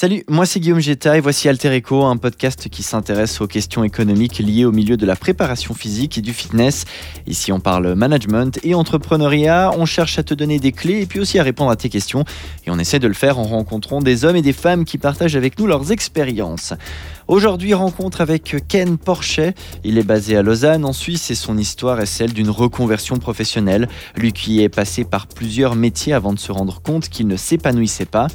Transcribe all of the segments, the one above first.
Salut, moi c'est Guillaume Geta et voici Alter Echo, un podcast qui s'intéresse aux questions économiques liées au milieu de la préparation physique et du fitness. Ici on parle management et entrepreneuriat, on cherche à te donner des clés et puis aussi à répondre à tes questions et on essaie de le faire en rencontrant des hommes et des femmes qui partagent avec nous leurs expériences. Aujourd'hui, rencontre avec Ken Porchet. Il est basé à Lausanne, en Suisse, et son histoire est celle d'une reconversion professionnelle. Lui qui est passé par plusieurs métiers avant de se rendre compte qu'il ne s'épanouissait pas.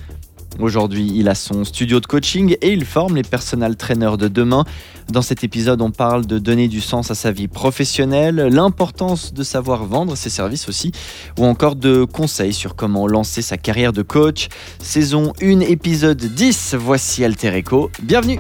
Aujourd'hui, il a son studio de coaching et il forme les personal trainers de demain. Dans cet épisode, on parle de donner du sens à sa vie professionnelle, l'importance de savoir vendre ses services aussi, ou encore de conseils sur comment lancer sa carrière de coach. Saison 1, épisode 10, voici Alter Echo. Bienvenue!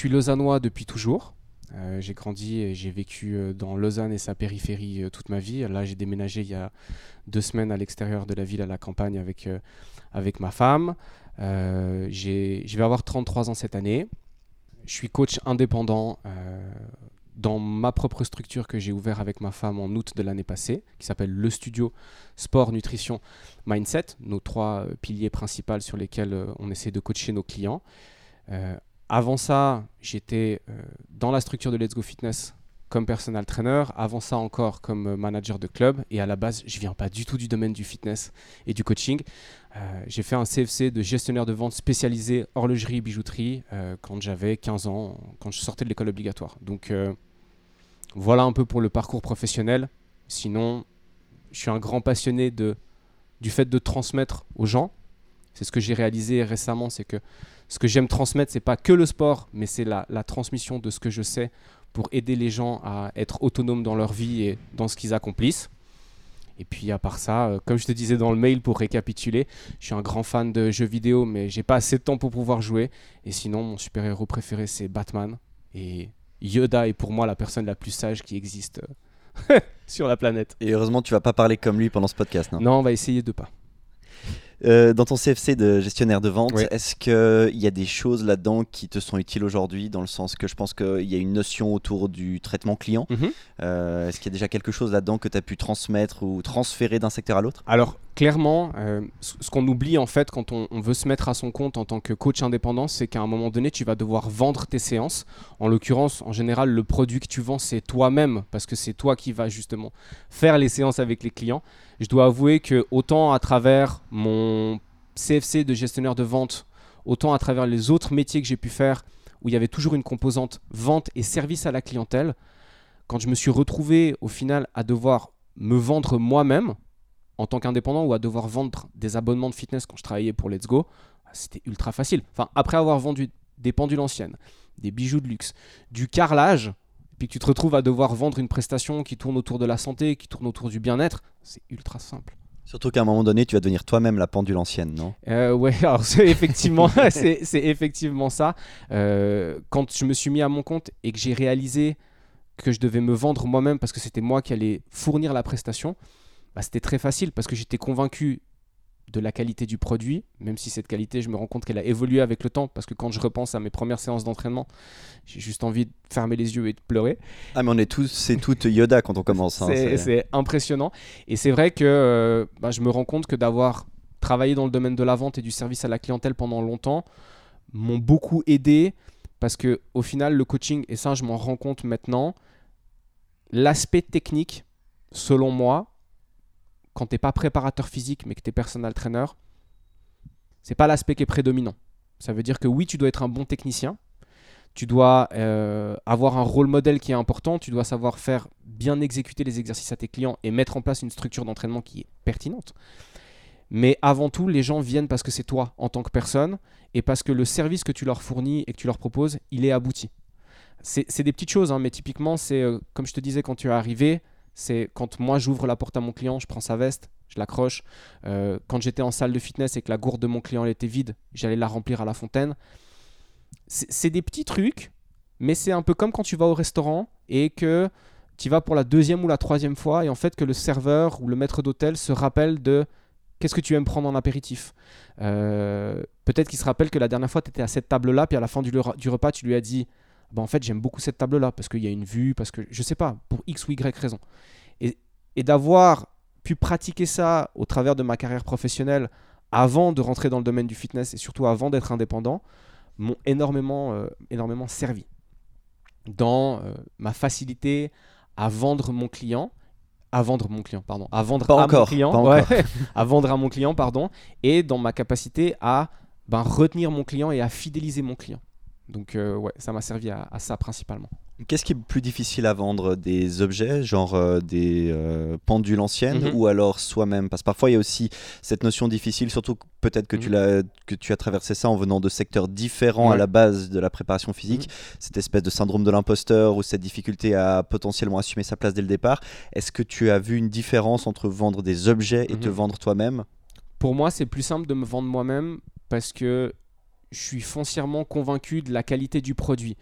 Suis lausannois depuis toujours. Euh, j'ai grandi et j'ai vécu euh, dans Lausanne et sa périphérie euh, toute ma vie. Là, j'ai déménagé il y a deux semaines à l'extérieur de la ville, à la campagne, avec, avec ma femme. je vais avoir 33 ans cette année. Je suis coach indépendant dans ma propre structure que j'ai ouvert avec ma femme en août de l'année passée, qui s'appelle le studio Sport, Nutrition, Mindset, nos trois piliers principaux sur lesquels on essaie de coacher nos clients. Avant ça, j'étais euh, dans la structure de Let's Go Fitness comme personal trainer, avant ça encore comme euh, manager de club. Et à la base, je viens pas du tout du domaine du fitness et du coaching. Euh, j'ai fait un CFC de gestionnaire de vente spécialisé horlogerie, bijouterie quand j'avais 15 ans, quand je sortais de l'école obligatoire. Donc voilà un peu pour le parcours professionnel. Sinon, je suis un grand passionné de, du fait de transmettre aux gens. C'est ce que j'ai réalisé récemment, c'est que ce que j'aime transmettre, c'est pas que le sport, mais c'est la, transmission de ce que je sais pour aider les gens à être autonomes dans leur vie et dans ce qu'ils accomplissent. Et puis à part ça, euh, comme je te disais dans le mail pour récapituler, je suis un grand fan de jeux vidéo, mais j'ai pas assez de temps pour pouvoir jouer. Et sinon, mon super-héros préféré, c'est Batman. Et Yoda est pour moi la personne la plus sage qui existe euh, sur la planète. Et heureusement, tu vas pas parler comme lui pendant ce podcast, non? Non, on va essayer de pas. Euh, dans ton CFC de gestionnaire de vente, est-ce qu'il y a des choses là-dedans qui te sont utiles aujourd'hui, dans le sens que je pense qu'il y a une notion autour du traitement client? Mhm. euh, Est-ce qu'il y a déjà quelque chose là-dedans que tu as pu transmettre ou transférer d'un secteur à l'autre? Alors, clairement, euh, ce qu'on oublie en fait quand on, veut se mettre à son compte en tant que coach indépendant, c'est qu'à un moment donné, tu vas devoir vendre tes séances. En l'occurrence, en général, le produit que tu vends, c'est toi-même, parce que c'est toi qui vas justement faire les séances avec les clients. Je dois avouer que autant à travers mon CFC de gestionnaire de vente, autant à travers les autres métiers que j'ai pu faire, où il y avait toujours une composante vente et service à la clientèle, quand je me suis retrouvé au final à devoir me vendre moi-même, en tant qu'indépendant ou à devoir vendre des abonnements de fitness quand je travaillais pour Let's Go, bah, c'était ultra facile. Enfin, après avoir vendu des pendules anciennes, des bijoux de luxe, du carrelage, puis que tu te retrouves à devoir vendre une prestation qui tourne autour de la santé, qui tourne autour du bien-être, c'est ultra simple. Surtout qu'à un moment donné, tu vas devenir toi-même la pendule ancienne, non? Euh, Ouais, alors c'est effectivement, c'est, effectivement ça. Euh, quand je me suis mis à mon compte et que j'ai réalisé que je devais me vendre moi-même parce que c'était moi qui allais fournir la prestation, bah, c'était très facile parce que j'étais convaincu de la qualité du produit, même si cette qualité, je me rends compte qu'elle a évolué avec le temps, parce que quand je repense à mes premières séances d'entraînement, j'ai juste envie de fermer les yeux et de pleurer. Ah mais on est tous, c'est tout Yoda quand on commence. Hein, c'est impressionnant. Et c'est vrai que euh, bah, je me rends compte que d'avoir travaillé dans le domaine de la vente et du service à la clientèle pendant longtemps m'ont beaucoup aidé, parce que au final, le coaching, et ça je m'en rends compte maintenant, l'aspect technique, selon moi, quand tu n'es pas préparateur physique mais que tu es personal trainer, c'est pas l'aspect qui est prédominant. Ça veut dire que oui, tu dois être un bon technicien, tu dois euh, avoir un rôle modèle qui est important, tu dois savoir faire bien exécuter les exercices à tes clients et mettre en place une structure d'entraînement qui est pertinente. Mais avant tout, les gens viennent parce que c'est toi en tant que personne et parce que le service que tu leur fournis et que tu leur proposes, il est abouti. C'est des petites choses, hein, mais typiquement, c'est euh, comme je te disais quand tu es arrivé, c'est quand moi j'ouvre la porte à mon client, je prends sa veste, je l'accroche. Euh, quand j'étais en salle de fitness et que la gourde de mon client était vide, j'allais la remplir à la fontaine. C'est des petits trucs, mais c'est un peu comme quand tu vas au restaurant et que tu vas pour la deuxième ou la troisième fois et en fait que le serveur ou le maître d'hôtel se rappelle de qu'est-ce que tu aimes prendre en apéritif? Euh, peut-être qu'il se rappelle que la dernière fois tu étais à cette table-là, puis à la fin du, du repas tu lui as dit bah, en fait, j'aime beaucoup cette table-là parce qu'il y a une vue, parce que je sais pas, pour X ou Y raison. Et, et d'avoir pu pratiquer ça au travers de ma carrière professionnelle avant de rentrer dans le domaine du fitness et surtout avant d'être indépendant, m'ont énormément, euh, énormément servi dans euh, ma facilité à vendre mon client à vendre mon client, pardon, à vendre Pas à encore, mon client, pas encore. ouais, à vendre à mon client, pardon, et dans ma capacité à ben, retenir mon client et à fidéliser mon client. Donc euh, ouais, ça m'a servi à, à ça principalement. Qu'est-ce qui est plus difficile à vendre Des objets, genre euh, des euh, pendules anciennes, Mhm. ou alors soi-même? Parce que parfois il y a aussi cette notion difficile, surtout peut-être que, tu Mhm. que tu as traversé ça en venant de secteurs différents à la base de la préparation physique, cette espèce de syndrome de l'imposteur ou cette difficulté à potentiellement assumer sa place dès le départ. Est-ce que tu as vu une différence entre vendre des objets et te Mhm. vendre toi-même? Pour moi, c'est plus simple de me vendre moi-même parce que je suis foncièrement convaincu de la qualité du produit.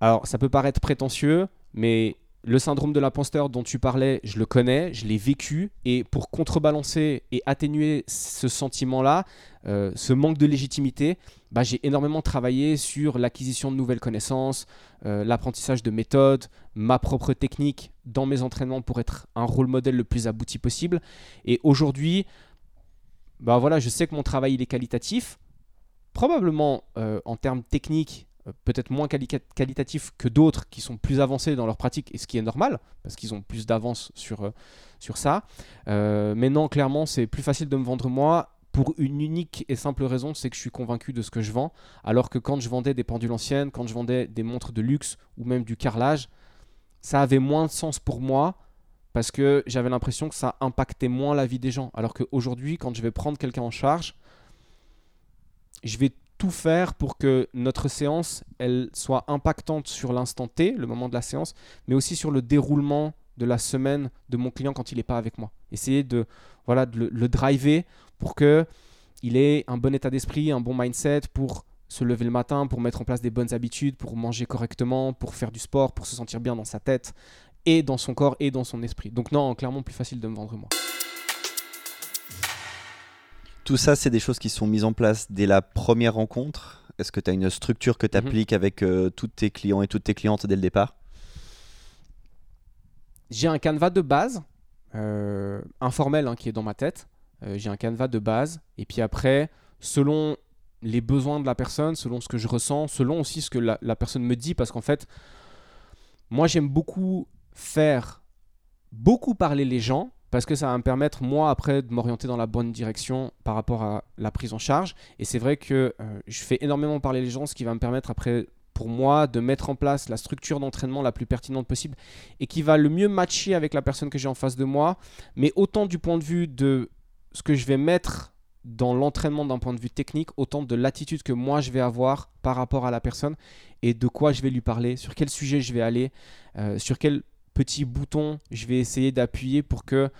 Alors, ça peut paraître prétentieux, mais le syndrome de l'imposteur dont tu parlais, je le connais, je l'ai vécu, et pour contrebalancer et atténuer ce sentiment-là, euh, ce manque de légitimité, bah, j'ai énormément travaillé sur l'acquisition de nouvelles connaissances, euh, l'apprentissage de méthodes, ma propre technique dans mes entraînements pour être un rôle modèle le plus abouti possible. Et aujourd'hui, bah voilà, je sais que mon travail il est qualitatif, probablement euh, en termes techniques, euh, peut-être moins quali- qualitatif que d'autres qui sont plus avancés dans leur pratique, et ce qui est normal, parce qu'ils ont plus d'avance sur, euh, sur ça. Mais non, clairement, c'est plus facile de me vendre moi. Pour une unique et simple raison, c'est que je suis convaincu de ce que je vends. Alors que quand je vendais des pendules anciennes, quand je vendais des montres de luxe ou même du carrelage, ça avait moins de sens pour moi parce que j'avais l'impression que ça impactait moins la vie des gens. Alors qu'aujourd'hui, quand je vais prendre quelqu'un en charge, je vais tout faire pour que notre séance, elle soit impactante sur l'instant T, le moment de la séance, mais aussi sur le déroulement de la semaine de mon client quand il n'est pas avec moi. Essayer de, voilà, de le, le driver pour que il ait un bon état d'esprit, un bon mindset pour se lever le matin, pour mettre en place des bonnes habitudes, pour manger correctement, pour faire du sport, pour se sentir bien dans sa tête et dans son corps et dans son esprit. Donc non, clairement plus facile de me vendre moi. Tout ça, c'est des choses qui sont mises en place dès la première rencontre Est-ce que tu as une structure que tu Mhm. appliques avec euh, tous tes clients et toutes tes clientes dès le départ? J'ai un canevas de base, euh, informel hein, qui est dans ma tête. Euh, j'ai un canevas de base. Et puis après, selon les besoins de la personne, selon ce que je ressens, selon aussi ce que la, la personne me dit, parce qu'en fait, moi j'aime beaucoup faire, beaucoup parler les gens, parce que ça va me permettre, moi, après, de m'orienter dans la bonne direction par rapport à la prise en charge. Et c'est vrai que euh, je fais énormément parler les gens, ce qui va me permettre après, pour moi, de mettre en place la structure d'entraînement la plus pertinente possible et qui va le mieux matcher avec la personne que j'ai en face de moi, mais autant du point de vue de ce que je vais mettre dans l'entraînement d'un point de vue technique, autant de l'attitude que moi je vais avoir par rapport à la personne et de quoi je vais lui parler, sur quel sujet je vais aller, euh, sur quel petit bouton je vais essayer d'appuyer pour que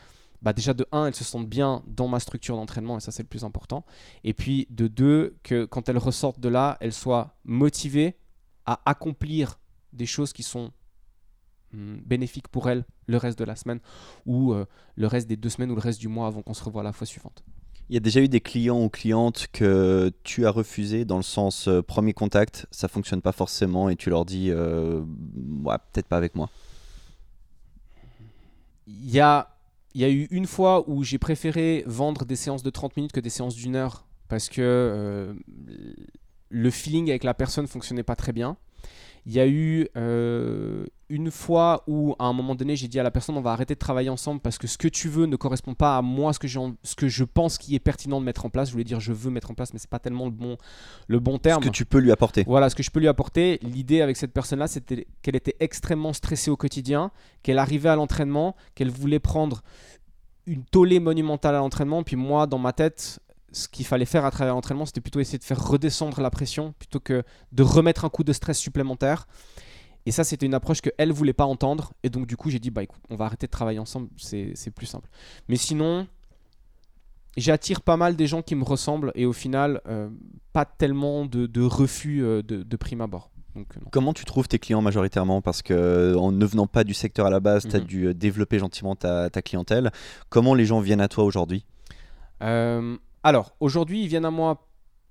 bah déjà de 1, elle se sente bien dans ma structure d'entraînement, et ça c'est le plus important. Et puis de 2, que quand elle ressorte de là, elle soit motivée à accomplir des choses qui sont hum, bénéfiques pour elle le reste de la semaine ou euh, le reste des deux semaines ou le reste du mois avant qu'on se revoie la fois suivante. Il y a déjà eu des clients ou clientes que tu as refusé dans le sens euh, premier contact, ça fonctionne pas forcément et tu leur dis euh, ouais, peut-être pas avec moi. Il y a, eu une fois où j'ai préféré vendre des séances de 30 minutes que des séances d'une heure parce que euh, le feeling avec la personne fonctionnait pas très bien. Il y a eu euh, une fois où, à un moment donné, j'ai dit à la personne on va arrêter de travailler ensemble parce que ce que tu veux ne correspond pas à moi, ce que, ce que je pense qui est pertinent de mettre en place. Je voulais dire je veux mettre en place, mais c'est pas tellement le bon, le bon Ce terme. que tu peux lui apporter. Voilà, ce que je peux lui apporter. L'idée avec cette personne-là, c'était qu'elle était extrêmement stressée au quotidien, qu'elle arrivait à l'entraînement, qu'elle voulait prendre une tollée monumentale à l'entraînement. Puis moi, dans ma tête, ce qu'il fallait faire à travers l'entraînement, c'était plutôt essayer de faire redescendre la pression plutôt que de remettre un coup de stress supplémentaire. Et ça, c'était une approche qu'elle ne voulait pas entendre. Et donc, du coup, j'ai dit, bah écoute, on va arrêter de travailler ensemble, c'est plus simple. Mais sinon, j'attire pas mal des gens qui me ressemblent et au final, euh, pas tellement de, de refus euh, de, de prime abord. Donc, euh. Comment tu trouves tes clients majoritairement? Parce que en ne venant pas du secteur à la base, tu as Mhm. dû développer gentiment ta, ta clientèle. Comment les gens viennent à toi aujourd'hui? Euh, alors, aujourd'hui, ils viennent à moi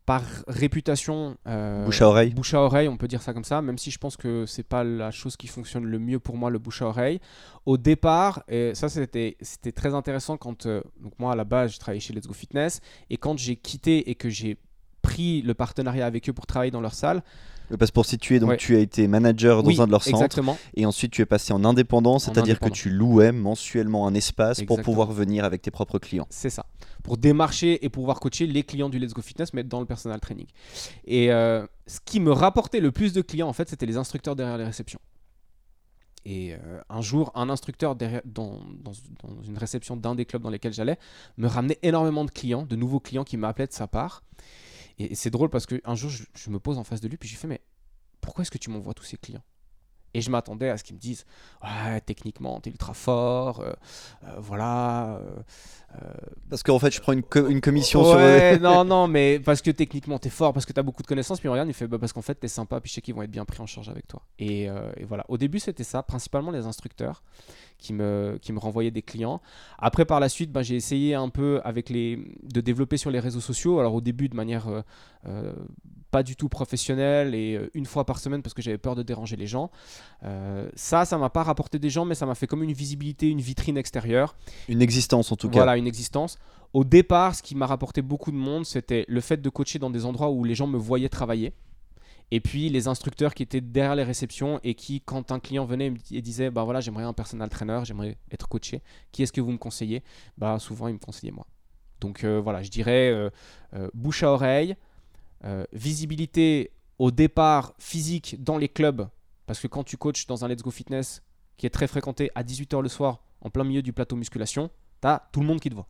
par réputation, euh, Bouche à oreille. bouche à oreille, on peut dire ça comme ça, même si je pense que c'est pas la chose qui fonctionne le mieux pour moi, le bouche à oreille. Au départ, et ça c'était très intéressant quand euh, donc moi à la base je travaillais chez Let's Go Fitness et quand j'ai quitté et que j'ai pris le partenariat avec eux pour travailler dans leur salle. Parce pour situer, donc Ouais. tu as été manager dans Oui, un de leurs centres exactement. et ensuite tu es passé en indépendant, c'est-à-dire que tu louais mensuellement un espace pour pouvoir venir avec tes propres clients. C'est ça. Pour démarcher et pouvoir coacher les clients du Let's Go Fitness, mais dans le personal training. Et euh, ce qui me rapportait le plus de clients, en fait, c'était les instructeurs derrière les réceptions. Et euh, un jour, un instructeur derrière- dans, dans- dans une réception d'un des clubs dans lesquels j'allais me ramenait énormément de clients, de nouveaux clients qui m'appelaient de sa part. Et, et c'est drôle parce qu'un jour, je, je me pose en face de lui, puis je lui fais, mais pourquoi est-ce que tu m'envoies tous ces clients? Et je m'attendais à ce qu'ils me disent, ouais, techniquement, t'es ultra fort, euh, euh, voilà. euh, Parce qu'en fait, je prends une, co- une commission sur. Ouais, non, non, mais parce que techniquement t'es fort, parce que t'as beaucoup de connaissances, puis regarde, il fait bah, parce qu'en fait t'es sympa, puis je sais qu'ils vont être bien pris en charge avec toi. Et, euh, et voilà, au début c'était ça, principalement les instructeurs qui me, qui me renvoyaient des clients. Après, par la suite, bah, j'ai essayé un peu avec les, de développer sur les réseaux sociaux. Alors au début de manière euh, euh, pas du tout professionnelle et euh, une fois par semaine parce que j'avais peur de déranger les gens. Euh, ça, ça m'a pas rapporté des gens, mais ça m'a fait comme une visibilité, une vitrine extérieure Une existence en tout cas. voilà, une existence. Au départ, ce qui m'a rapporté beaucoup de monde, c'était le fait de coacher dans des endroits où les gens me voyaient travailler. Et puis les instructeurs qui étaient derrière les réceptions et qui, quand un client venait et disait bah voilà, j'aimerais un personal trainer, j'aimerais être coaché, qui est-ce que vous me conseillez? Bah souvent, ils me conseillaient moi. Donc euh, voilà, je dirais euh, euh, bouche à oreille, visibilité au départ physique dans les clubs, parce que quand tu coaches dans un Let's Go Fitness qui est très fréquenté à 18h le soir, en plein milieu du plateau musculation, t'as tout le monde qui te voit.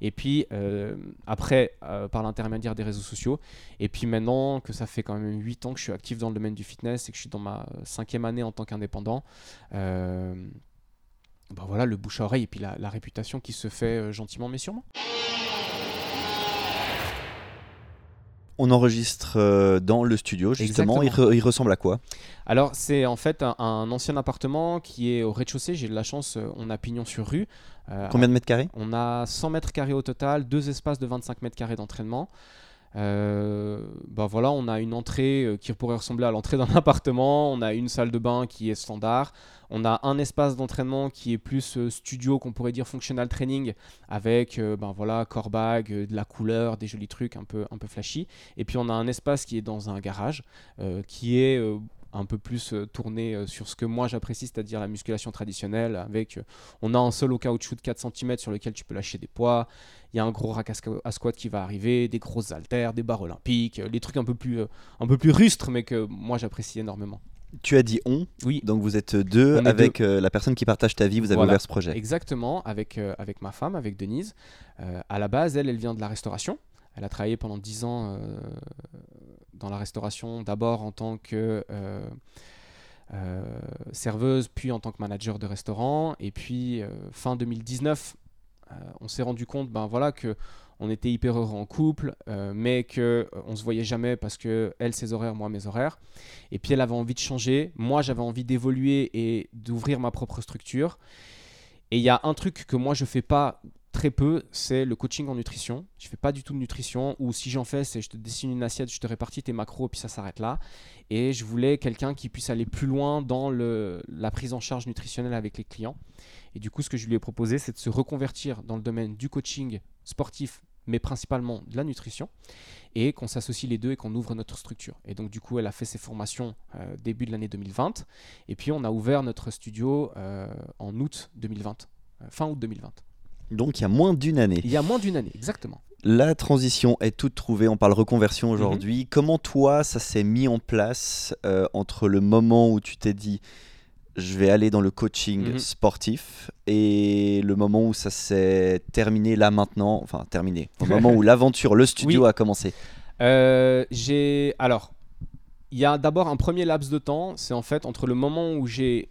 Et puis euh, après, euh, par l'intermédiaire des réseaux sociaux, et puis maintenant que ça fait quand même 8 ans que je suis actif dans le domaine du fitness et que je suis dans ma cinquième année en tant qu'indépendant, bah voilà, le bouche à oreille et puis la, réputation qui se fait gentiment mais sûrement. On enregistre euh, dans le studio, justement. Il, Exactement. re- il ressemble à quoi? Alors, c'est en fait un, un ancien appartement qui est au rez-de-chaussée. J'ai de la chance, euh, on a pignon sur rue. Euh, Combien de mètres carrés? On a 100 mètres carrés au total, deux espaces de 25 mètres carrés d'entraînement. Euh, bah voilà, on a une entrée euh, qui pourrait ressembler à l'entrée d'un appartement. On a une salle de bain qui est standard. On a un espace d'entraînement qui est plus euh, studio, qu'on pourrait dire functional training, avec ben voilà, core de la couleur, des jolis trucs un peu, un peu flashy. Et puis on a un espace qui est dans un garage, qui est un peu plus euh, tourné euh, sur ce que moi j'apprécie, c'est-à-dire la musculation traditionnelle. Avec, euh, on a un sol au caoutchouc de 4 cm sur lequel tu peux lâcher des poids. Il y a un gros rack à squ- à squat qui va arriver, des grosses haltères, des barres olympiques, les trucs un peu plus, un peu plus rustres, mais que moi j'apprécie énormément. Tu as dit on, Oui, donc vous êtes deux On avec euh, la personne qui partage ta vie, vous avez Voilà. ouvert ce projet. Exactement, avec, euh, avec ma femme, avec Denise. Euh, à la base, elle, elle vient de la restauration. Elle a travaillé pendant 10 ans euh, dans la restauration, d'abord en tant que euh, euh, serveuse, puis en tant que manager de restaurant. Et puis, fin 2019, euh, on s'est rendu compte ben, voilà, que on était hyper heureux en couple, mais que on se voyait jamais parce que elle ses horaires, moi mes horaires. Et puis elle avait envie de changer, moi j'avais envie d'évoluer et d'ouvrir ma propre structure. Et il y a un truc que moi je fais pas très peu, c'est le coaching en nutrition. Je fais pas du tout de nutrition, ou si j'en fais, c'est je te dessine une assiette, je te répartis tes macros, et puis ça s'arrête là. Et je voulais quelqu'un qui puisse aller plus loin dans le, la prise en charge nutritionnelle avec les clients. Et du coup, ce que je lui ai proposé, c'est de se reconvertir dans le domaine du coaching sportif, mais principalement de la nutrition, et qu'on s'associe les deux et qu'on ouvre notre structure. Et donc, du coup, elle a fait ses formations euh, début de l'année 2020, et puis on a ouvert notre studio euh, en août 2020, euh, fin août 2020. Donc il y a moins d'une année. Il y a moins d'une année, exactement. La transition est toute trouvée, on parle reconversion aujourd'hui. Mhm. Comment toi, ça s'est mis en place euh, entre le moment où tu t'es dit je vais aller dans le coaching Mhm. sportif et le moment où ça s'est terminé là maintenant, enfin terminé, au moment où l'aventure, le studio Oui. a commencé? Euh, j'ai alors il y a d'abord un premier laps de temps, c'est en fait entre le moment où j'ai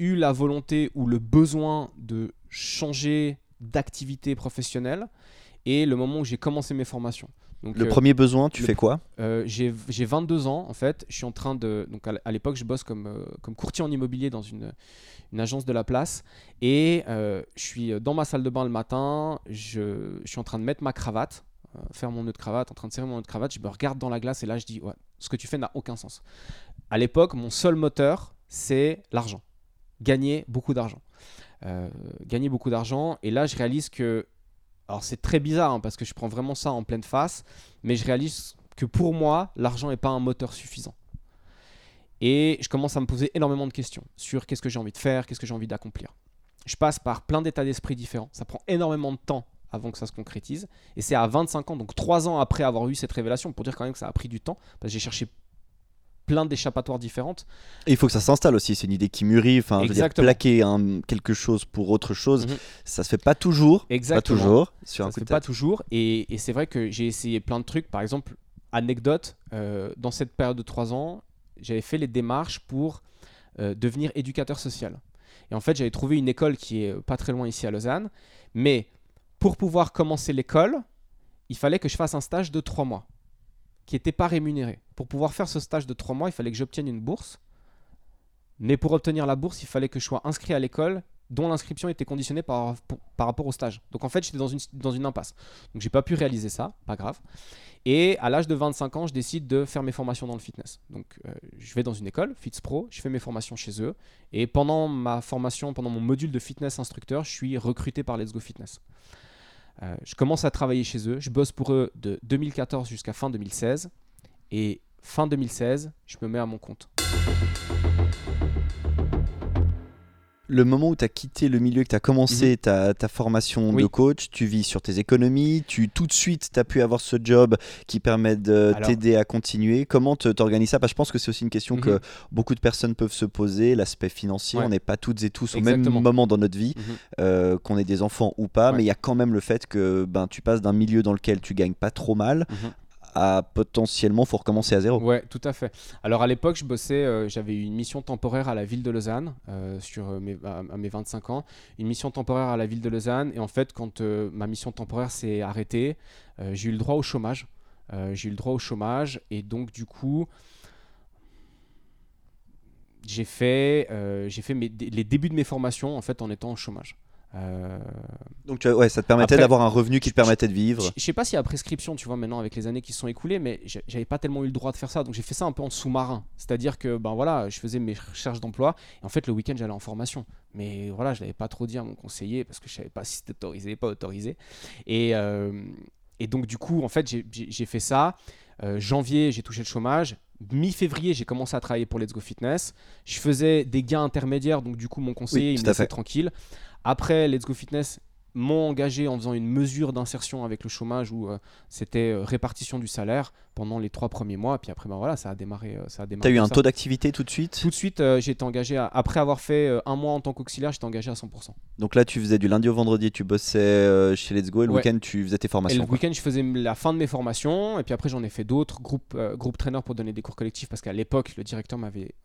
eu la volonté ou le besoin de changer d'activité professionnelle et le moment où j'ai commencé mes formations. Donc, Le euh, premier besoin, tu fais quoi euh, j'ai j'ai 22 ans en fait. Je suis en train de. Donc à l'époque, je bosse comme, euh, comme courtier en immobilier dans une, une agence de la place. Et euh, je suis dans ma salle de bain le matin. Je, je suis en train de mettre ma cravate. faire mon nœud de cravate, en train de serrer mon nœud de cravate, je me regarde dans la glace et là je dis ouais, ce que tu fais n'a aucun sens. À l'époque, mon seul moteur, c'est l'argent. Gagner beaucoup d'argent. Euh, gagner beaucoup d'argent. Et là, je réalise que. Alors, c'est très bizarre hein, parce que je prends vraiment ça en pleine face, mais je réalise que pour moi, l'argent n'est pas un moteur suffisant. Et je commence à me poser énormément de questions sur qu'est-ce que j'ai envie de faire, qu'est-ce que j'ai envie d'accomplir. Je passe par plein d'états d'esprit différents. Ça prend énormément de temps avant que ça se concrétise. Et c'est à 25 ans, donc 3 ans après avoir eu cette révélation, pour dire quand même que ça a pris du temps, parce que j'ai cherché plein d'échappatoires différentes. Et il faut que ça s'installe aussi, c'est une idée qui mûrit, enfin, je veux dire, Exactement. plaquer quelque chose pour autre chose, Mhm. ça se fait pas toujours, Exactement. pas toujours, sur Ça un se fait pas toujours. Et, et c'est vrai que j'ai essayé plein de trucs. Par exemple, anecdote, euh, dans cette période de 3 ans, j'avais fait les démarches pour euh, devenir éducateur social. Et en fait, j'avais trouvé une école qui est euh, pas très loin ici à Lausanne. Mais pour pouvoir commencer l'école, il fallait que je fasse un stage de 3 mois qui n'était pas rémunéré. Pour pouvoir faire ce stage de 3 mois, il fallait que j'obtienne une bourse. Mais pour obtenir la bourse, il fallait que je sois inscrit à l'école dont l'inscription était conditionnée par, par rapport au stage. Donc en fait, j'étais dans une, dans une impasse. Donc j'ai pas pu réaliser ça, pas grave. Et à l'âge de 25 ans, je décide de faire mes formations dans le fitness. Donc euh, je vais dans une école, FitsPro, je fais mes formations chez eux. Et pendant ma formation, pendant mon module de fitness instructeur, je suis recruté par Let's Go Fitness. Euh, je commence à travailler chez eux, je bosse pour eux de 2014 jusqu'à fin 2016. Et fin 2016, je me mets à mon compte. Le moment où tu as quitté le milieu, que tu as commencé ta, ta formation de Mhm. Coach, tu vis sur tes économies, tu tout de suite tu as pu avoir ce job qui permet de Alors- t'aider à continuer. Comment t'organises ça? Parce que je pense que c'est aussi une question que Mhm. beaucoup de personnes peuvent se poser, l'aspect financier. Ouais. On n'est pas toutes et tous au même moment dans notre vie, Mhm. euh, qu'on ait des enfants ou pas, Ouais. mais il y a quand même le fait que ben, tu passes d'un milieu dans lequel tu gagnes pas trop mal Mhm. À potentiellement faut recommencer à zéro. Ouais, tout à fait. Alors à l'époque, je bossais, euh, j'avais une mission temporaire à la ville de Lausanne euh, sur euh, mes, à, mes 25 ans, une mission temporaire à la ville de Lausanne. Et en fait, quand euh, ma mission temporaire s'est arrêtée, j'ai eu le droit au chômage. J'ai eu le droit au chômage et donc du coup, j'ai fait, j'ai fait mes- les débuts de mes formations en fait en étant au chômage. Euh, Donc ouais, ça te permettait d'avoir un revenu qui te permettait de vivre. je sais pas s'il y a prescription, tu vois, maintenant avec les années qui se sont écoulées, mais j'a- j'avais pas tellement eu le droit de faire ça, donc j'ai fait ça un peu en sous-marin. C'est-à-dire que, ben voilà, je faisais mes recherches d'emploi, et en fait, le week-end, j'allais en formation. Mais voilà, je l'avais pas trop dit à mon conseiller, parce que je savais pas si c'était autorisé, pas autorisé. Et, euh, et donc, du coup, en fait, j'ai- fait ça. Euh, janvier, j'ai touché le chômage. Mi-février, j'ai commencé à travailler pour Let's Go Fitness. Je faisais des gains intermédiaires, donc du coup, mon conseiller, Oui, il me laissait tranquille. Après, Let's Go Fitness m'ont engagé en faisant une mesure d'insertion avec le chômage où euh, c'était euh, répartition du salaire pendant les trois premiers mois. Puis après, ben voilà, ça a démarré. euh, ça a Tu démarré as eu un ça. taux d'activité tout de suite? Tout de suite, euh, j'ai été engagé, à- après avoir fait un mois en tant qu'auxiliaire, j'étais engagé à 100%. Donc là, tu faisais du lundi au vendredi, tu bossais chez Let's Go et le Ouais. week-end, tu faisais tes Et formations. le week-end, je faisais la fin de mes formations, et puis après, j'en ai fait d'autres, groupe, groupe trainer pour donner des cours collectifs, parce qu'à l'époque, le directeur m'avait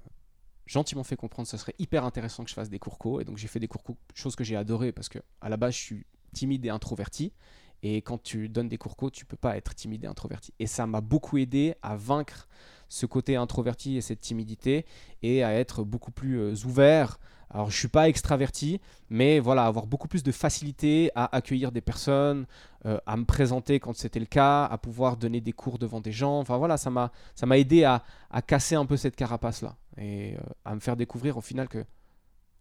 gentiment fait comprendre que ce serait hyper intéressant que je fasse des cours co, et donc j'ai fait des cours co, chose que j'ai adoré, parce que à la base, je suis timide et introverti, et quand tu donnes des cours co, tu peux pas être timide et introverti. Et ça m'a beaucoup aidé à vaincre ce côté introverti et cette timidité, et à être beaucoup plus euh, ouvert. Alors, je suis pas extraverti, mais voilà, avoir beaucoup plus de facilité à accueillir des personnes, euh, à me présenter quand c'était le cas, à pouvoir donner des cours devant des gens. Enfin voilà, ça m'a ça m'a aidé à, à casser un peu cette carapace là et euh, à me faire découvrir au final que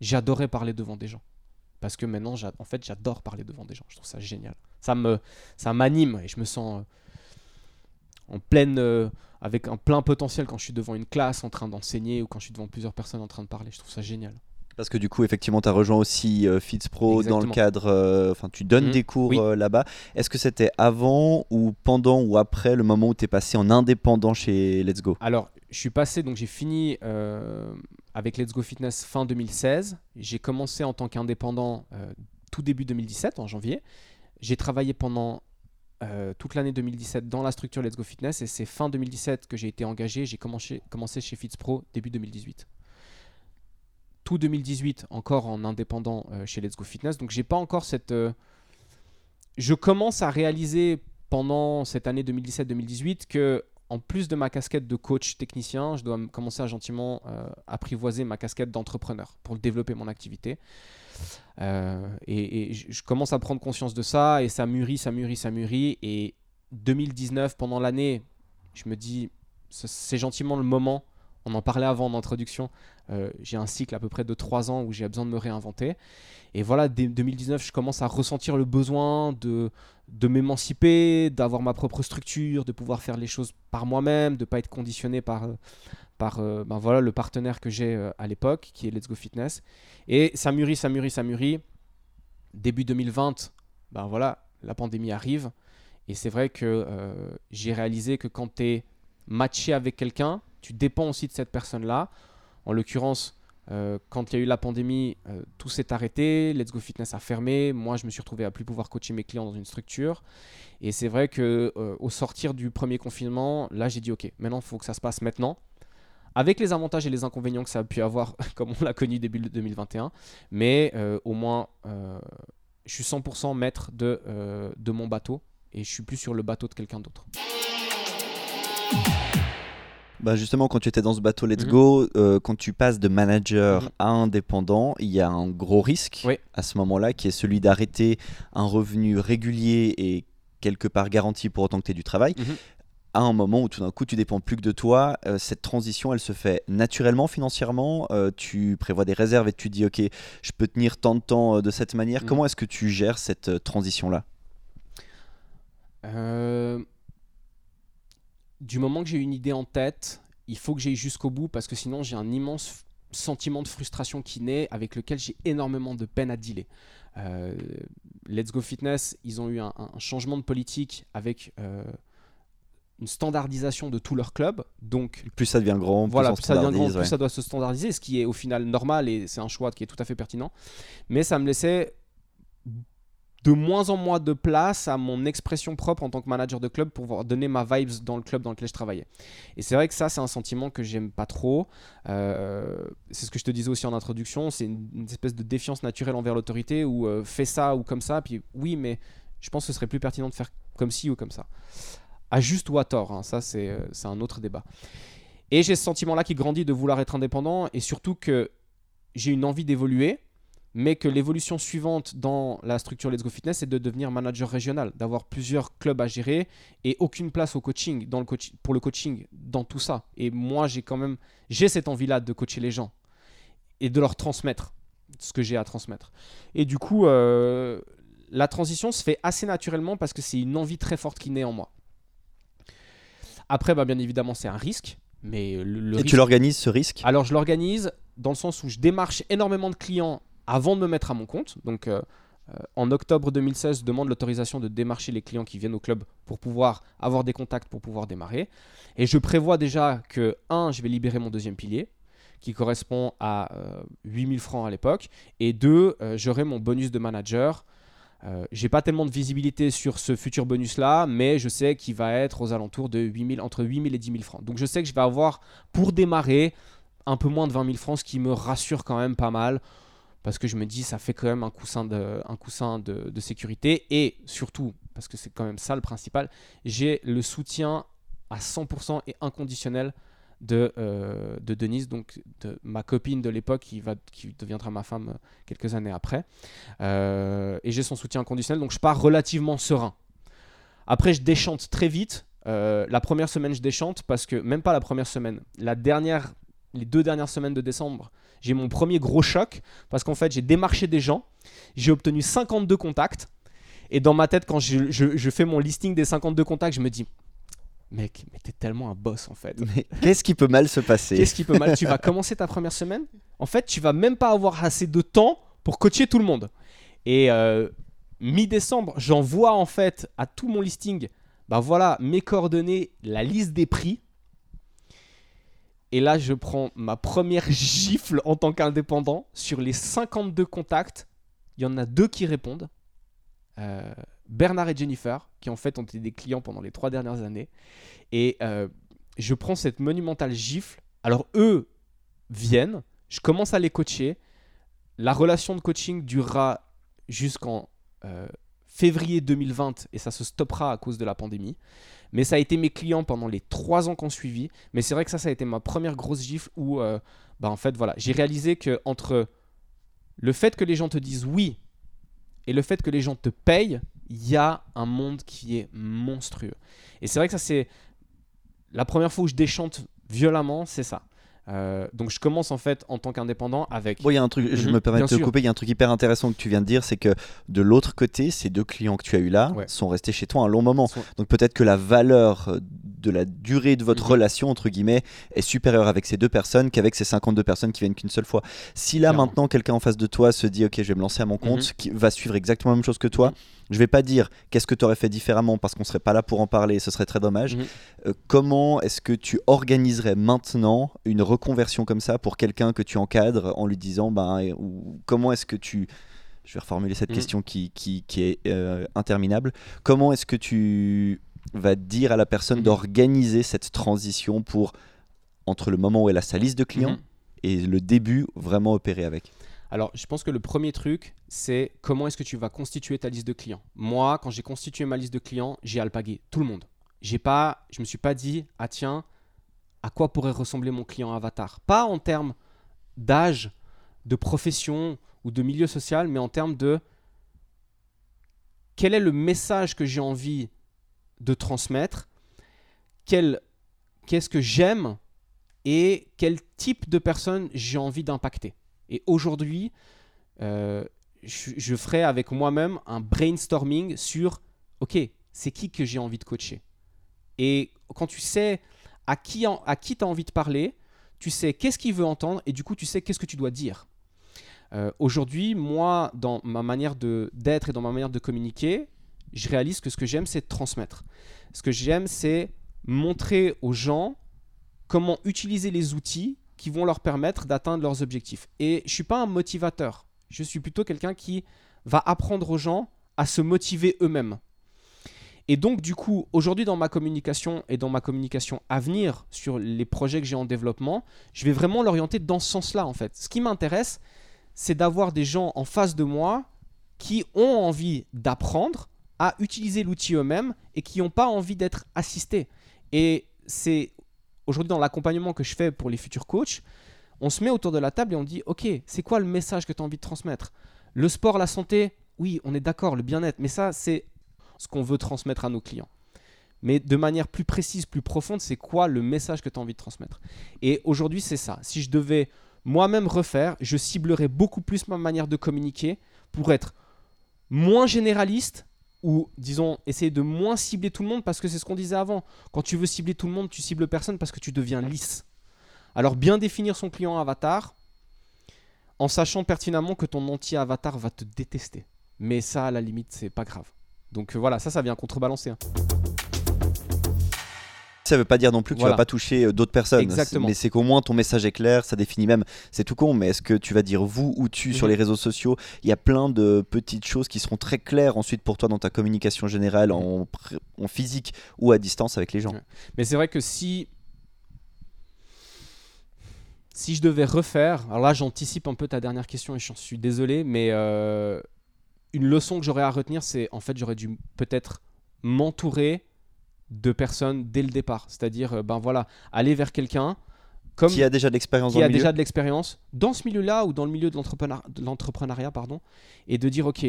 j'adorais parler devant des gens. Parce que maintenant, en fait, j'adore parler devant des gens. Je trouve ça génial. Ça me ça m'anime et je me sens euh, en pleine avec un plein potentiel quand je suis devant une classe en train d'enseigner ou quand je suis devant plusieurs personnes en train de parler. Je trouve ça génial. Parce que du coup, effectivement, tu as rejoint aussi euh, FitzPro dans le cadre. euh, Enfin, tu donnes Mhm. des cours Oui. euh, là-bas. Est-ce que c'était avant ou pendant ou après le moment où tu es passé en indépendant chez Let's Go? Alors, je suis passé, donc j'ai fini euh, avec Let's Go Fitness fin 2016. J'ai commencé en tant qu'indépendant tout début 2017, en janvier. J'ai travaillé pendant euh, toute l'année 2017 dans la structure Let's Go Fitness et c'est fin 2017 que j'ai été engagé. J'ai commencé, commencé chez FitzPro début 2018. Tout 2018 encore en indépendant euh, chez Let's Go Fitness. Donc j'ai pas encore cette... euh, Je commence à réaliser pendant cette année 2017-2018 que en plus de ma casquette de coach technicien, je dois commencer à gentiment euh, apprivoiser ma casquette d'entrepreneur pour développer mon activité. Et et je commence à prendre conscience de ça et ça mûrit, ça mûrit, ça mûrit. Et 2019, pendant l'année, je me dis, c'est gentiment le moment. On en parlait avant en introduction. Euh, j'ai un cycle à peu près de 3 ans où j'ai besoin de me réinventer. Et voilà, dès 2019, je commence à ressentir le besoin de, de m'émanciper, d'avoir ma propre structure, de pouvoir faire les choses par moi-même, de ne pas être conditionné par, par euh, ben voilà, le partenaire que j'ai euh, à l'époque, qui est Let's Go Fitness. Et ça mûrit, ça mûrit, ça mûrit. Début 2020, ben voilà, la pandémie arrive. Et c'est vrai que euh, j'ai réalisé que quand tu es matché avec quelqu'un, tu dépends aussi de cette personne-là. En l'occurrence, quand il y a eu la pandémie, tout s'est arrêté, Let's Go Fitness a fermé. Moi, je me suis retrouvé à plus pouvoir coacher mes clients dans une structure. Et c'est vrai que au sortir du premier confinement, là, j'ai dit OK, maintenant, il faut que ça se passe maintenant avec les avantages et les inconvénients que ça a pu avoir, comme on l'a connu début 2021. Mais euh, au moins, euh, je suis 100% maître de, euh, de mon bateau et je suis plus sur le bateau de quelqu'un d'autre. Bah justement, quand tu étais dans ce bateau Let's mhm. Go, quand tu passes de manager mhm. à indépendant, il y a un gros risque à ce moment-là qui est celui d'arrêter un revenu régulier et quelque part garanti pour autant que tu aies du travail. Mhm à un moment où tout d'un coup tu dépends plus que de toi, euh, cette transition elle se fait naturellement financièrement, euh, tu prévois des réserves et tu dis ok je peux tenir tant de temps euh, de cette manière, mm. comment est-ce que tu gères cette transition là Du moment que j'ai une idée en tête, il faut que j'aille jusqu'au bout parce que sinon j'ai un immense sentiment de frustration qui naît avec lequel j'ai énormément de peine à dealer. Let's Go Fitness, ils ont eu un, un changement de politique avec une standardisation de tous leurs clubs. Donc, plus ça devient grand, voilà, plus, ça devient grand, plus ça doit se standardiser, ce qui est au final normal et c'est un choix qui est tout à fait pertinent. Mais ça me laissait de moins en moins de place à mon expression propre en tant que manager de club pour pouvoir donner ma vibes dans le club dans lequel je travaillais. Et c'est vrai que ça, c'est un sentiment que j'aime pas trop. Euh, c'est ce que je te disais aussi en introduction, c'est une, espèce de défiance naturelle envers l'autorité où euh, fais ça ou comme ça, puis oui, mais je pense que ce serait plus pertinent de faire comme ci ou comme ça à juste ou à tort, hein. ça euh, c'est un autre débat. Et j'ai ce sentiment-là qui grandit de vouloir être indépendant et surtout que j'ai une envie d'évoluer, mais que l'évolution suivante dans la structure Let's Go Fitness est de devenir manager régional, d'avoir plusieurs clubs à gérer et aucune place au coaching, dans le coach, pour le coaching dans tout ça. Et moi j'ai quand même j'ai cette envie-là de coacher les gens et de leur transmettre ce que j'ai à transmettre. Et du coup, euh, la transition se fait assez naturellement parce que c'est une envie très forte qui naît en moi. Après, bah, bien évidemment, c'est un risque. Mais le, Et tu l'organises ce risque? Alors, je l'organise dans le sens où je démarche énormément de clients avant de me mettre à mon compte. Donc, euh, euh, en octobre 2016, je demande l'autorisation de démarcher les clients qui viennent au club pour pouvoir avoir des contacts pour pouvoir démarrer. Et je prévois déjà que, un, je vais libérer mon deuxième pilier qui correspond à 8000 euh, francs à l'époque. Et deux, j'aurai mon bonus de manager euh, j'ai pas tellement de visibilité sur ce futur bonus là, mais je sais qu'il va être aux alentours de 8000, entre 8000 et 10 000 francs. Donc je sais que je vais avoir pour démarrer un peu moins de 20 000 francs, ce qui me rassure quand même pas mal. Parce que je me dis, ça fait quand même un coussin de, sécurité. Et surtout, parce que c'est quand même ça le principal, j'ai le soutien à 100% et inconditionnel de, euh, de Denise, donc de ma copine de l'époque qui deviendra ma femme euh, quelques années après. Euh, et j'ai son soutien inconditionnel, donc je pars relativement serein. Après, je déchante très vite. la première semaine, je déchante parce que, même pas la première semaine, la dernière, les deux dernières semaines de décembre, j'ai mon premier gros choc parce qu'en fait, j'ai démarché des gens, j'ai obtenu 52 contacts. Et dans ma tête, quand je, je fais mon listing des 52 contacts, je me dis Mec, mais t'es tellement un boss en fait. Mais qu'est-ce qui peut mal se passer? Qu'est-ce qui peut mal? Tu vas commencer ta première semaine. En fait, tu vas même pas avoir assez de temps pour coacher tout le monde. Et euh, mi-décembre, j'envoie en fait à tout mon listing, bah voilà, mes coordonnées, la liste des prix. Et là, je prends ma première gifle en tant qu'indépendant. Sur les 52 contacts, il y en a deux qui répondent. Euh, Bernard et Jennifer, qui en fait ont été des clients pendant les trois dernières années. Et euh, je prends cette monumentale gifle. Alors eux viennent, je commence à les coacher. La relation de coaching durera jusqu'en euh, février 2020 et ça se stoppera à cause de la pandémie. Mais ça a été mes clients pendant les trois ans qu'on suivi. Mais c'est vrai que ça, ça a été ma première grosse gifle où, euh, bah en fait, voilà, j'ai réalisé que entre le fait que les gens te disent oui et le fait que les gens te payent, il y a un monde qui est monstrueux. Et c'est vrai que ça, c'est la première fois où je déchante violemment, c'est ça. Euh, donc je commence en fait en tant qu'indépendant avec. il y a un truc, je mhm, me permets de te couper, il y a un truc hyper intéressant que tu viens de dire, c'est que de l'autre côté, ces deux clients que tu as eu là sont restés chez toi un long moment. Donc peut-être que la valeur euh, de la durée de votre mhm. relation, entre guillemets, est supérieure avec ces deux personnes qu'avec ces 52 personnes qui viennent qu'une seule fois. Si là maintenant quelqu'un en face de toi se dit ok je vais me lancer à mon compte, mhm. qui va suivre exactement la même chose que toi, je vais pas dire qu'est-ce que tu aurais fait différemment parce qu'on serait pas là pour en parler, ce serait très dommage. Mhm. Euh, comment est-ce que tu organiserais maintenant une reconversion comme ça pour quelqu'un que tu encadres en lui disant ben, ou comment est-ce que tu je vais reformuler cette mhm. question qui, qui, qui est euh, interminable. Comment est-ce que tu vas dire à la personne mhm. d'organiser cette transition pour, entre le moment où elle a sa liste de clients et le début, vraiment opérer avec? Alors, je pense que le premier truc, c'est comment est-ce que tu vas constituer ta liste de clients. Moi, quand j'ai constitué ma liste de clients, j'ai alpagué tout le monde. J'ai pas, je me suis pas dit, ah tiens, à quoi pourrait ressembler mon client avatar? Pas en termes d'âge, de profession ou de milieu social, mais en termes de quel est le message que j'ai envie de transmettre, qu'est-ce que j'aime et quel type de personne j'ai envie d'impacter. Et aujourd'hui, euh, je, ferai avec moi-même un brainstorming sur, OK, c'est qui que j'ai envie de coacher? Et quand tu sais à qui, à qui tu as envie de parler, tu sais qu'est-ce qu'il veut entendre et du coup, tu sais qu'est-ce que tu dois dire. Euh, aujourd'hui, moi, dans ma manière d'être et dans ma manière de communiquer, je réalise que ce que j'aime, c'est transmettre. Ce que j'aime, c'est montrer aux gens comment utiliser les outils qui vont leur permettre d'atteindre leurs objectifs. Et je ne suis pas un motivateur. Je suis plutôt quelqu'un qui va apprendre aux gens à se motiver eux-mêmes. Et donc, du coup, aujourd'hui, dans ma communication et dans ma communication à venir sur les projets que j'ai en développement, je vais vraiment l'orienter dans ce sens-là, en fait. Ce qui m'intéresse, c'est d'avoir des gens en face de moi qui ont envie d'apprendre à utiliser l'outil eux-mêmes et qui n'ont pas envie d'être assistés. Et c'est aujourd'hui dans l'accompagnement que je fais pour les futurs coachs, on se met autour de la table et on dit, OK, c'est quoi le message que tu as envie de transmettre? Le sport, la santé, oui, on est d'accord, le bien-être, mais ça, c'est ce qu'on veut transmettre à nos clients. Mais de manière plus précise, plus profonde, c'est quoi le message que tu as envie de transmettre? Et aujourd'hui, c'est ça. Si je devais moi-même refaire, je ciblerais beaucoup plus ma manière de communiquer pour être moins généraliste ou disons essayer de moins cibler tout le monde parce que c'est ce qu'on disait avant. Quand tu veux cibler tout le monde, tu cibles personne parce que tu deviens lisse. Alors bien définir son client avatar en sachant pertinemment que ton entier avatar va te détester. Mais ça à la limite, c'est pas grave. Donc euh, voilà, ça ça vient contrebalancer. Hein. Ça veut pas dire non plus que tu vas pas toucher euh, d'autres personnes. Exactement. Mais c'est qu'au moins ton message est clair, ça définit même. C'est tout con, mais est-ce que tu vas dire vous ou tu sur mhm. les réseaux sociaux? Il y a plein de petites choses qui seront très claires ensuite pour toi dans ta communication générale, en, en physique ou à distance avec les gens. Mais c'est vrai que si si je devais refaire, alors là j'anticipe un peu ta dernière question et je suis désolé, mais euh, une leçon que j'aurais à retenir, c'est en fait j'aurais dû peut-être m'entourer de personnes dès le départ. C'est-à-dire, euh, ben voilà, aller vers quelqu'un comme qui a déjà de l'expérience qui a déjà de l'expérience dans ce milieu-là ou dans le milieu de l'entrepreneuriat, pardon, et de dire ok,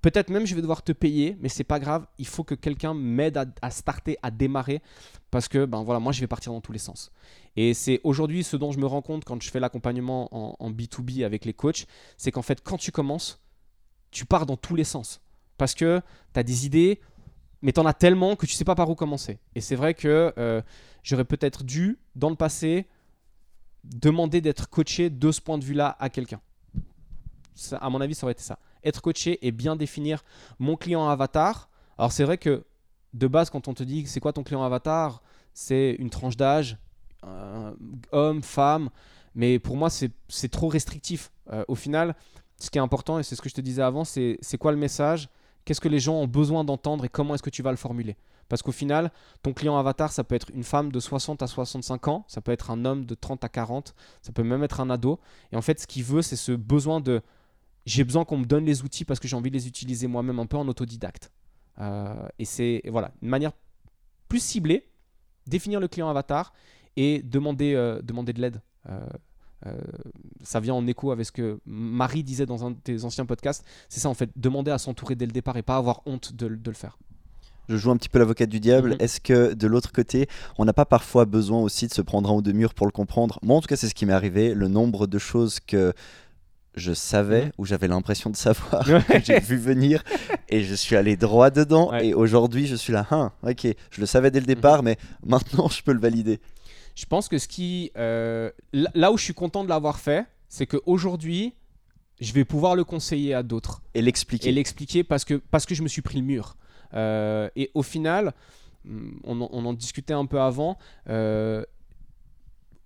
peut-être même je vais devoir te payer, mais c'est pas grave, il faut que quelqu'un m'aide à, starter, à démarrer, parce que ben voilà, moi je vais partir dans tous les sens. Et c'est aujourd'hui ce dont je me rends compte quand je fais l'accompagnement en, en B2B avec les coachs, c'est qu'en fait quand tu commences, tu pars dans tous les sens. Parce que tu as des idées, mais t'en as tellement que tu sais pas par où commencer. Et c'est vrai que euh, j'aurais peut-être dû, dans le passé, demander d'être coaché de ce point de vue-là à quelqu'un. À mon avis, ça aurait été ça. Être coaché et bien définir mon client avatar. Alors c'est vrai que de base, quand on te dit c'est quoi ton client avatar, c'est une tranche d'âge, homme, femme. Mais pour moi, c'est trop restrictif. Euh, au final, ce qui est important, et c'est ce que je te disais avant, c'est quoi le message? Qu'est-ce que les gens ont besoin d'entendre et comment est-ce que tu vas le formuler? Parce qu'au final, ton client avatar, ça peut être une femme de 60 à 65 ans, ça peut être un homme de 30 à 40, ça peut même être un ado. Et en fait, ce qu'il veut, c'est ce besoin de j'ai besoin qu'on me donne les outils parce que j'ai envie de les utiliser moi-même un peu en autodidacte. Euh, et c'est voilà une manière plus ciblée, définir le client avatar et demander, euh, de l'aide. Euh, ça vient en écho avec ce que Marie disait dans un des anciens podcasts. C'est ça en fait, demander à s'entourer dès le départ et pas avoir honte de, le faire. Je joue un petit peu l'avocat du diable. Mhm. Est-ce que de l'autre côté, on n'a pas parfois besoin aussi de se prendre un ou deux murs pour le comprendre? Moi, en tout cas, c'est ce qui m'est arrivé. Le nombre de choses que je savais mhm. ou j'avais l'impression de savoir que j'ai vu venir et je suis allé droit dedans et aujourd'hui je suis là hein, ok je le savais dès le départ mhm. mais maintenant je peux le valider je pense que ce qui. Euh, là où je suis content de l'avoir fait, c'est qu'aujourd'hui, je vais pouvoir le conseiller à d'autres. Et l'expliquer. Et l'expliquer parce que, parce que je me suis pris le mur. Euh, et au final, hmm, on en, discutait un peu avant. Euh,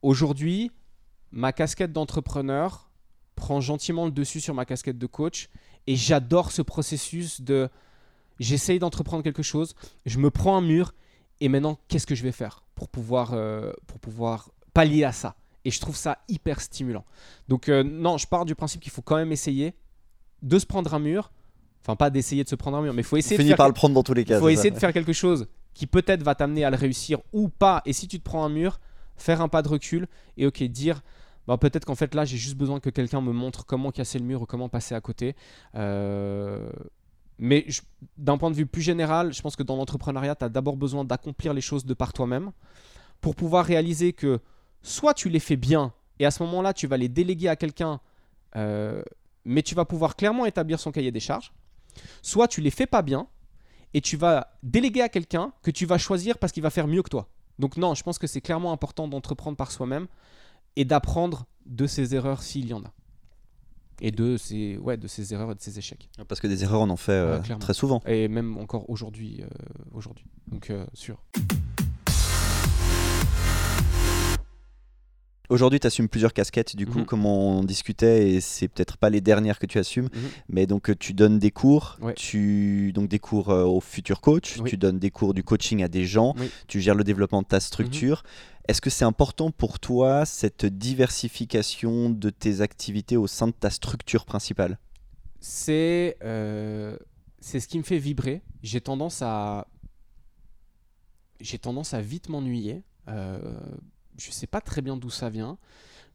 aujourd'hui, ma casquette d'entrepreneur prend gentiment le dessus sur ma casquette de coach. Et j'adore ce processus de. J'essaye d'entreprendre quelque chose, je me prends un mur et maintenant, qu'est-ce que je vais faire pour pouvoir, euh, pour pouvoir pallier à ça? Et je trouve ça hyper stimulant. Donc, euh, non, je pars du principe qu'il faut quand même essayer de se prendre un mur. Enfin, pas d'essayer de se prendre un mur, mais il faut essayer. de faire... par le prendre dans tous les cas. Il faut essayer de faire quelque chose qui peut-être va t'amener à le réussir ou pas. Et si tu te prends un mur, faire un pas de recul et ok, dire bah, peut-être qu'en fait là j'ai juste besoin que quelqu'un me montre comment casser le mur ou comment passer à côté. Euh, mais d'un point de vue plus général, je pense que dans l'entrepreneuriat, tu as d'abord besoin d'accomplir les choses de par toi-même pour pouvoir réaliser que soit tu les fais bien et à ce moment-là, tu vas les déléguer à quelqu'un, euh, mais tu vas pouvoir clairement établir son cahier des charges, soit tu les fais pas bien et tu vas déléguer à quelqu'un que tu vas choisir parce qu'il va faire mieux que toi. Donc non, je pense que c'est clairement important d'entreprendre par soi-même et d'apprendre de ses erreurs s'il y en a et de ces, ouais, de erreurs et de ces échecs. Parce que des erreurs, on en fait euh, très souvent. Et même encore aujourd'hui. Euh, aujourd'hui. Donc, euh, sûr. Aujourd'hui, tu assumes plusieurs casquettes, du coup, mhm. comme on discutait, et c'est peut-être pas les dernières que tu assumes, mhm. mais donc tu donnes des cours, tu donc des cours aux futurs coachs, tu donnes des cours du coaching à des gens, tu gères le développement de ta structure. Mhm. Est-ce que c'est important pour toi cette diversification de tes activités au sein de ta structure principale? C'est euh, c'est ce qui me fait vibrer. J'ai tendance à j'ai tendance à vite m'ennuyer. Euh, je sais pas très bien d'où ça vient,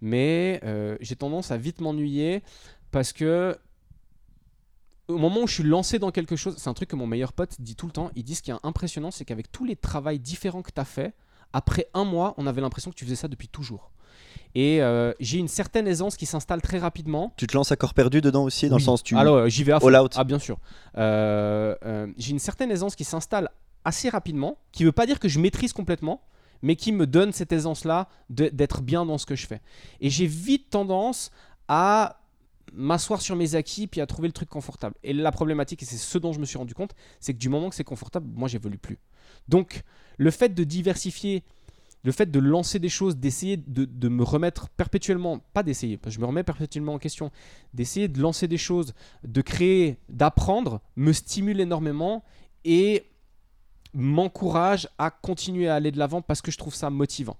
mais euh, j'ai tendance à vite m'ennuyer parce que au moment où je suis lancé dans quelque chose, c'est un truc que mon meilleur pote dit tout le temps. Il dit ce qui est impressionnant, c'est qu'avec tous les travaux différents que tu as fait, après un mois, on avait l'impression que tu faisais ça depuis toujours. Et euh, j'ai une certaine aisance qui s'installe très rapidement. Tu te lances à corps perdu dedans aussi, dans le sens tu. Alors j'y vais à All out. Ah bien sûr. Euh, j'ai une certaine aisance qui s'installe assez rapidement, qui veut pas dire que je maîtrise complètement, mais qui me donne cette aisance-là d'être bien dans ce que je fais. Et j'ai vite tendance à m'asseoir sur mes acquis puis à trouver le truc confortable. Et la problématique, et c'est ce dont je me suis rendu compte, c'est que du moment que c'est confortable, moi j'évolue plus. Donc le fait de diversifier, le fait de lancer des choses, d'essayer de, me remettre perpétuellement, pas d'essayer, je me remets perpétuellement en question, d'essayer de lancer des choses, de créer, d'apprendre, me stimule énormément et m'encourage à continuer à aller de l'avant parce que je trouve ça motivant.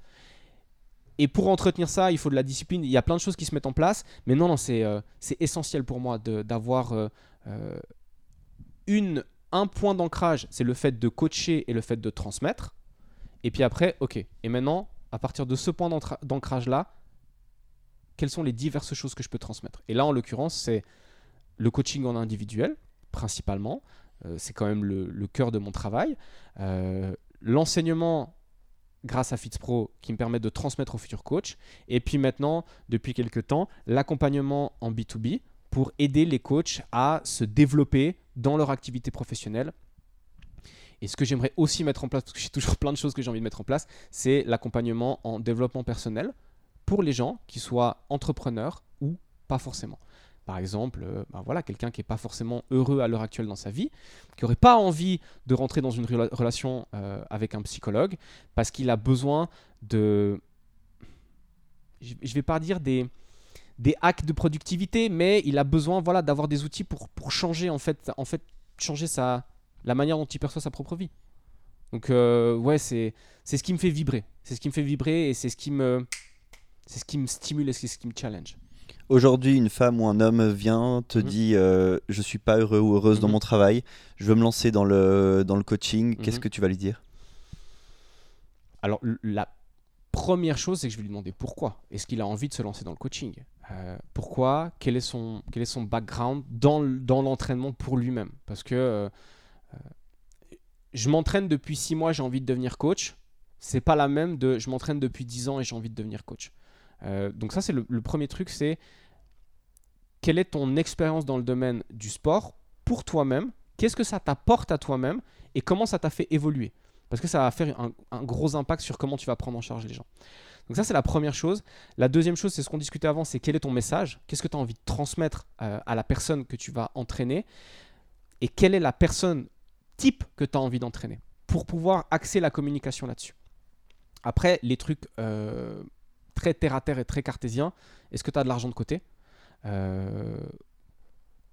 Et pour entretenir ça, il faut de la discipline. Il y a plein de choses qui se mettent en place. Mais non, non, c'est euh, essentiel pour moi d'avoir euh, euh, une un point d'ancrage, c'est le fait de coacher et le fait de transmettre. Et puis après, ok. Et maintenant, à partir de ce point d'ancrage-là, quelles sont les diverses choses que je peux transmettre? Et là, en l'occurrence, c'est le coaching en individuel, principalement. Euh, c'est quand même le, cœur de mon travail. Euh, l'enseignement grâce à FitzPro qui me permet de transmettre aux futurs coachs. Et puis maintenant, depuis quelques temps, l'accompagnement en B2B pour aider les coachs à se développer dans leur activité professionnelle. Et ce que j'aimerais aussi mettre en place, parce que j'ai toujours plein de choses que j'ai envie de mettre en place, c'est l'accompagnement en développement personnel pour les gens qui soient entrepreneurs ou pas forcément. Par exemple, euh, ben voilà, quelqu'un qui n'est pas forcément heureux à l'heure actuelle dans sa vie, qui n'aurait pas envie de rentrer dans une relation euh, avec un psychologue, parce qu'il a besoin de... Je ne vais pas dire des, des hacks de productivité, mais il a besoin voilà, d'avoir des outils pour, changer, en fait, en fait, changer sa, la manière dont il perçoit sa propre vie. Donc, euh, ouais, c'est, c'est ce qui me fait vibrer. C'est ce qui me fait vibrer et c'est ce qui me, c'est ce qui me stimule et c'est ce qui me challenge. Aujourd'hui, une femme ou un homme vient, te mhm. dit euh, Je suis pas heureux ou heureuse dans mhm. mon travail, je veux me lancer dans le, dans le coaching. Qu'est-ce mhm. que tu vas lui dire? Alors, la première chose, c'est que je vais lui demander pourquoi. Est-ce qu'il a envie de se lancer dans le coaching? Pourquoi? Quel est, son, quel est son background dans, dans l'entraînement pour lui-même? Parce que je m'entraîne depuis 6 mois, j'ai envie de devenir coach. C'est pas la même de je m'entraîne depuis 10 ans et j'ai envie de devenir coach. Donc ça, c'est le, le premier truc, c'est quelle est ton expérience dans le domaine du sport pour toi-même? Qu'est-ce que ça t'apporte à toi-même? Et comment ça t'a fait évoluer? Parce que ça va faire un, gros impact sur comment tu vas prendre en charge les gens. Donc ça, c'est la première chose. La deuxième chose, c'est ce qu'on discutait avant, c'est quel est ton message? Qu'est-ce que tu as envie de transmettre euh, à la personne que tu vas entraîner? Et quelle est la personne type que tu as envie d'entraîner? Pour pouvoir axer la communication là-dessus. Après, les trucs euh, très terre-à-terre et très cartésiens, est-ce que tu as de l'argent de côté? Euh,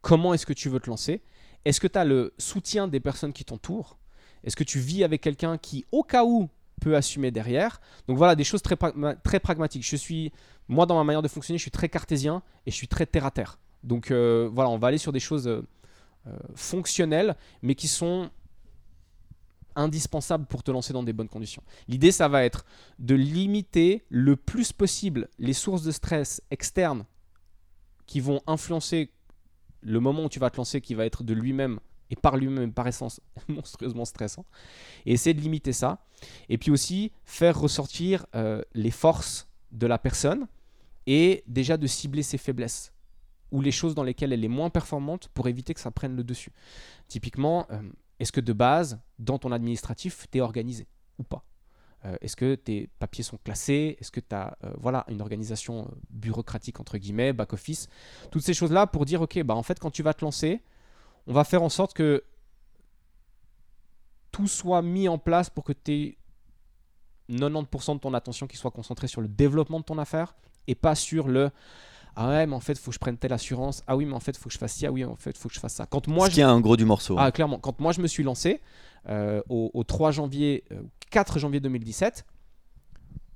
comment est-ce que tu veux te lancer? Est-ce que tu as le soutien des personnes qui t'entourent? Est-ce que tu vis avec quelqu'un qui, au cas où, peut assumer derrière? Donc voilà, des choses très, très pragmatiques. Je suis, moi, dans ma manière de fonctionner, je suis très cartésien et je suis très terre-à-terre. Donc euh, voilà, on va aller sur des choses euh, fonctionnelles, mais qui sont indispensables pour te lancer dans des bonnes conditions. L'idée, ça va être de limiter le plus possible les sources de stress externes qui vont influencer le moment où tu vas te lancer, qui va être de lui-même et par lui-même, par essence, monstrueusement stressant. Et essayer de limiter ça. Et puis aussi faire ressortir euh, les forces de la personne et déjà de cibler ses faiblesses ou les choses dans lesquelles elle est moins performante pour éviter que ça prenne le dessus. Typiquement, euh, est-ce que de base, dans ton administratif, tu es organisé ou pas euh, est-ce que tes papiers sont classés? Est-ce que tu as euh, voilà, une organisation euh, bureaucratique, entre guillemets, back-office Toutes ces choses-là pour dire, OK, bah, en fait, quand tu vas te lancer, on va faire en sorte que tout soit mis en place pour que tu aies 90% de ton attention qui soit concentrée sur le développement de ton affaire et pas sur le ah ouais mais en fait il faut que je prenne telle assurance ah oui mais en fait il faut que je fasse ci ah oui en fait il faut que je fasse ça quand moi Ce qui est un gros du morceau ah clairement quand moi je me suis lancé au, au, 3 janvier 4 janvier 2017,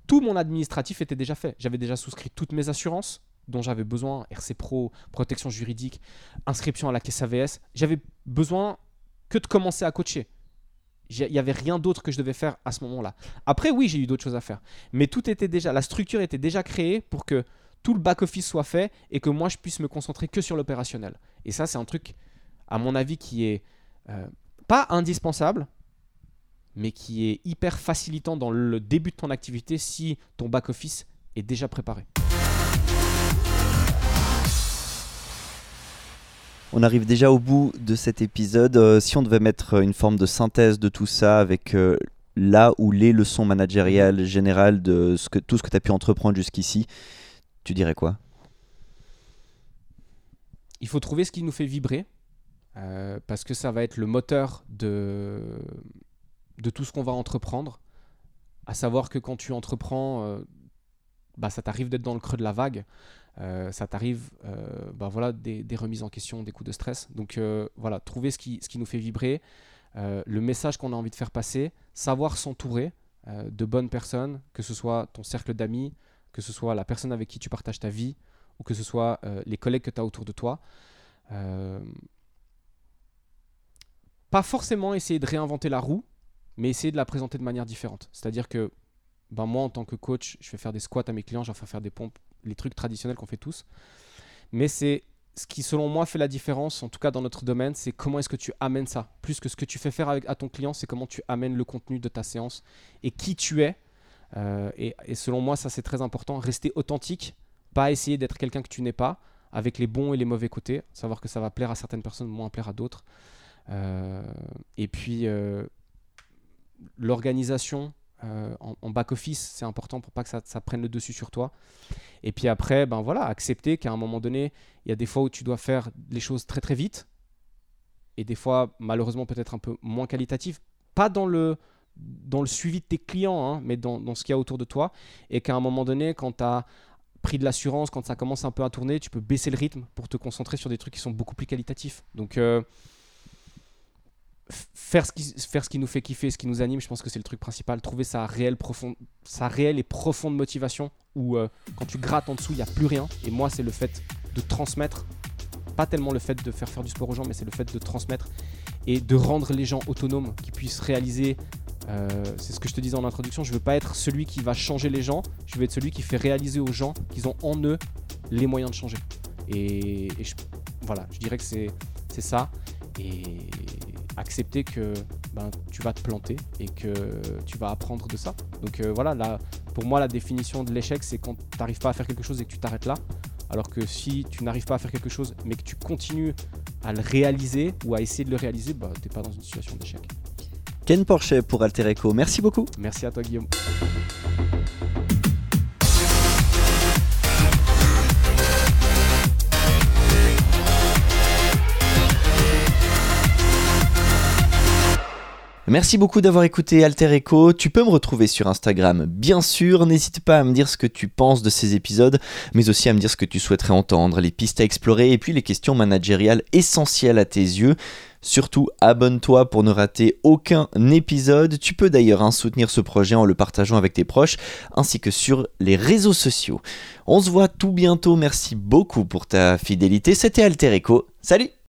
tout mon administratif était déjà fait. J'avais déjà souscrit toutes mes assurances dont j'avais besoin, RC Pro, protection juridique, inscription à la caisse AVS. J'avais besoin que de commencer à coacher. Il n'y avait rien d'autre que je devais faire à ce moment-là. Après, oui, j'ai eu d'autres choses à faire. Mais tout était déjà, la structure était déjà créée pour que tout le back-office soit fait et que moi, je puisse me concentrer que sur l'opérationnel. Et ça, c'est un truc, à mon avis, qui est euh, pas indispensable, mais qui est hyper facilitant dans le début de ton activité si ton back-office est déjà préparé. On arrive déjà au bout de cet épisode. Euh, si on devait mettre une forme de synthèse de tout ça avec euh, là où les leçons managériales générales de tout ce que tu as pu entreprendre jusqu'ici, tu dirais quoi? Il faut trouver ce qui nous fait vibrer, euh, parce que ça va être le moteur de, tout ce qu'on va entreprendre. À savoir que quand tu entreprends, euh, bah, ça t'arrive d'être dans le creux de la vague. Euh, ça t'arrive bah, voilà, des, remises en question, des coups de stress. Donc voilà, trouver ce qui nous fait vibrer, le message qu'on a envie de faire passer, savoir s'entourer de bonnes personnes, que ce soit ton cercle d'amis, que ce soit la personne avec qui tu partages ta vie, ou que ce soit les collègues que tu as autour de toi pas forcément essayer de réinventer la roue, mais essayer de la présenter de manière différente. C'est-à-dire que ben moi, en tant que coach, je vais faire des squats à mes clients, je vais faire des pompes, les trucs traditionnels qu'on fait tous. Mais c'est ce qui, selon moi, fait la différence, en tout cas dans notre domaine, c'est comment est-ce que tu amènes ça. Plus que ce que tu fais faire à ton client, c'est comment tu amènes le contenu de ta séance et qui tu es. Euh, et, selon moi, ça c'est très important. Rester authentique, pas essayer d'être quelqu'un que tu n'es pas, avec les bons et les mauvais côtés. Savoir que ça va plaire à certaines personnes, moins plaire à d'autres. Euh, et puis, euh, l'organisation en, back-office, c'est important pour pas que ça, prenne le dessus sur toi. Et puis après, ben voilà, accepter qu'à un moment donné, il y a des fois où tu dois faire les choses très très vite, et des fois, malheureusement, peut-être un peu moins qualitatif. Pas dans le, dans le suivi de tes clients, hein, mais dans, dans ce qu'il y a autour de toi. Et qu'à un moment donné, quand tu as pris de l'assurance, quand ça commence un peu à tourner, tu peux baisser le rythme pour te concentrer sur des trucs qui sont beaucoup plus qualitatifs. Donc, euh, faire ce, qui, faire ce qui nous fait kiffer, ce qui nous anime, je pense que c'est le truc principal. Trouver sa réelle, profonde, sa réelle et profonde motivation où euh, quand tu grattes en dessous, il n'y a plus rien. Et moi, c'est le fait de transmettre, pas tellement le fait de faire faire du sport aux gens, mais c'est le fait de transmettre et de rendre les gens autonomes, qui puissent réaliser. Euh, c'est ce que je te disais en introduction. Je veux pas être celui qui va changer les gens. Je veux être celui qui fait réaliser aux gens qu'ils ont en eux les moyens de changer. Et, voilà, je dirais que c'est ça. Et accepter que ben, tu vas te planter et que tu vas apprendre de ça. Donc euh, voilà, là, pour moi, la définition de l'échec, c'est quand tu n'arrives pas à faire quelque chose et que tu t'arrêtes là. Alors que si tu n'arrives pas à faire quelque chose, mais que tu continues à le réaliser ou à essayer de le réaliser, bah, tu n'es pas dans une situation d'échec. Ken Porchet pour Alter Echo, merci beaucoup. Merci à toi Guillaume. Merci beaucoup d'avoir écouté Alter Echo. Tu peux me retrouver sur Instagram, bien sûr. N'hésite pas à me dire ce que tu penses de ces épisodes, mais aussi à me dire ce que tu souhaiterais entendre, les pistes à explorer et puis les questions managériales essentielles à tes yeux. Surtout, abonne-toi pour ne rater aucun épisode. Tu peux d'ailleurs hein, soutenir ce projet en le partageant avec tes proches, ainsi que sur les réseaux sociaux. On se voit tout bientôt. Merci beaucoup pour ta fidélité. C'était Alter Echo. Salut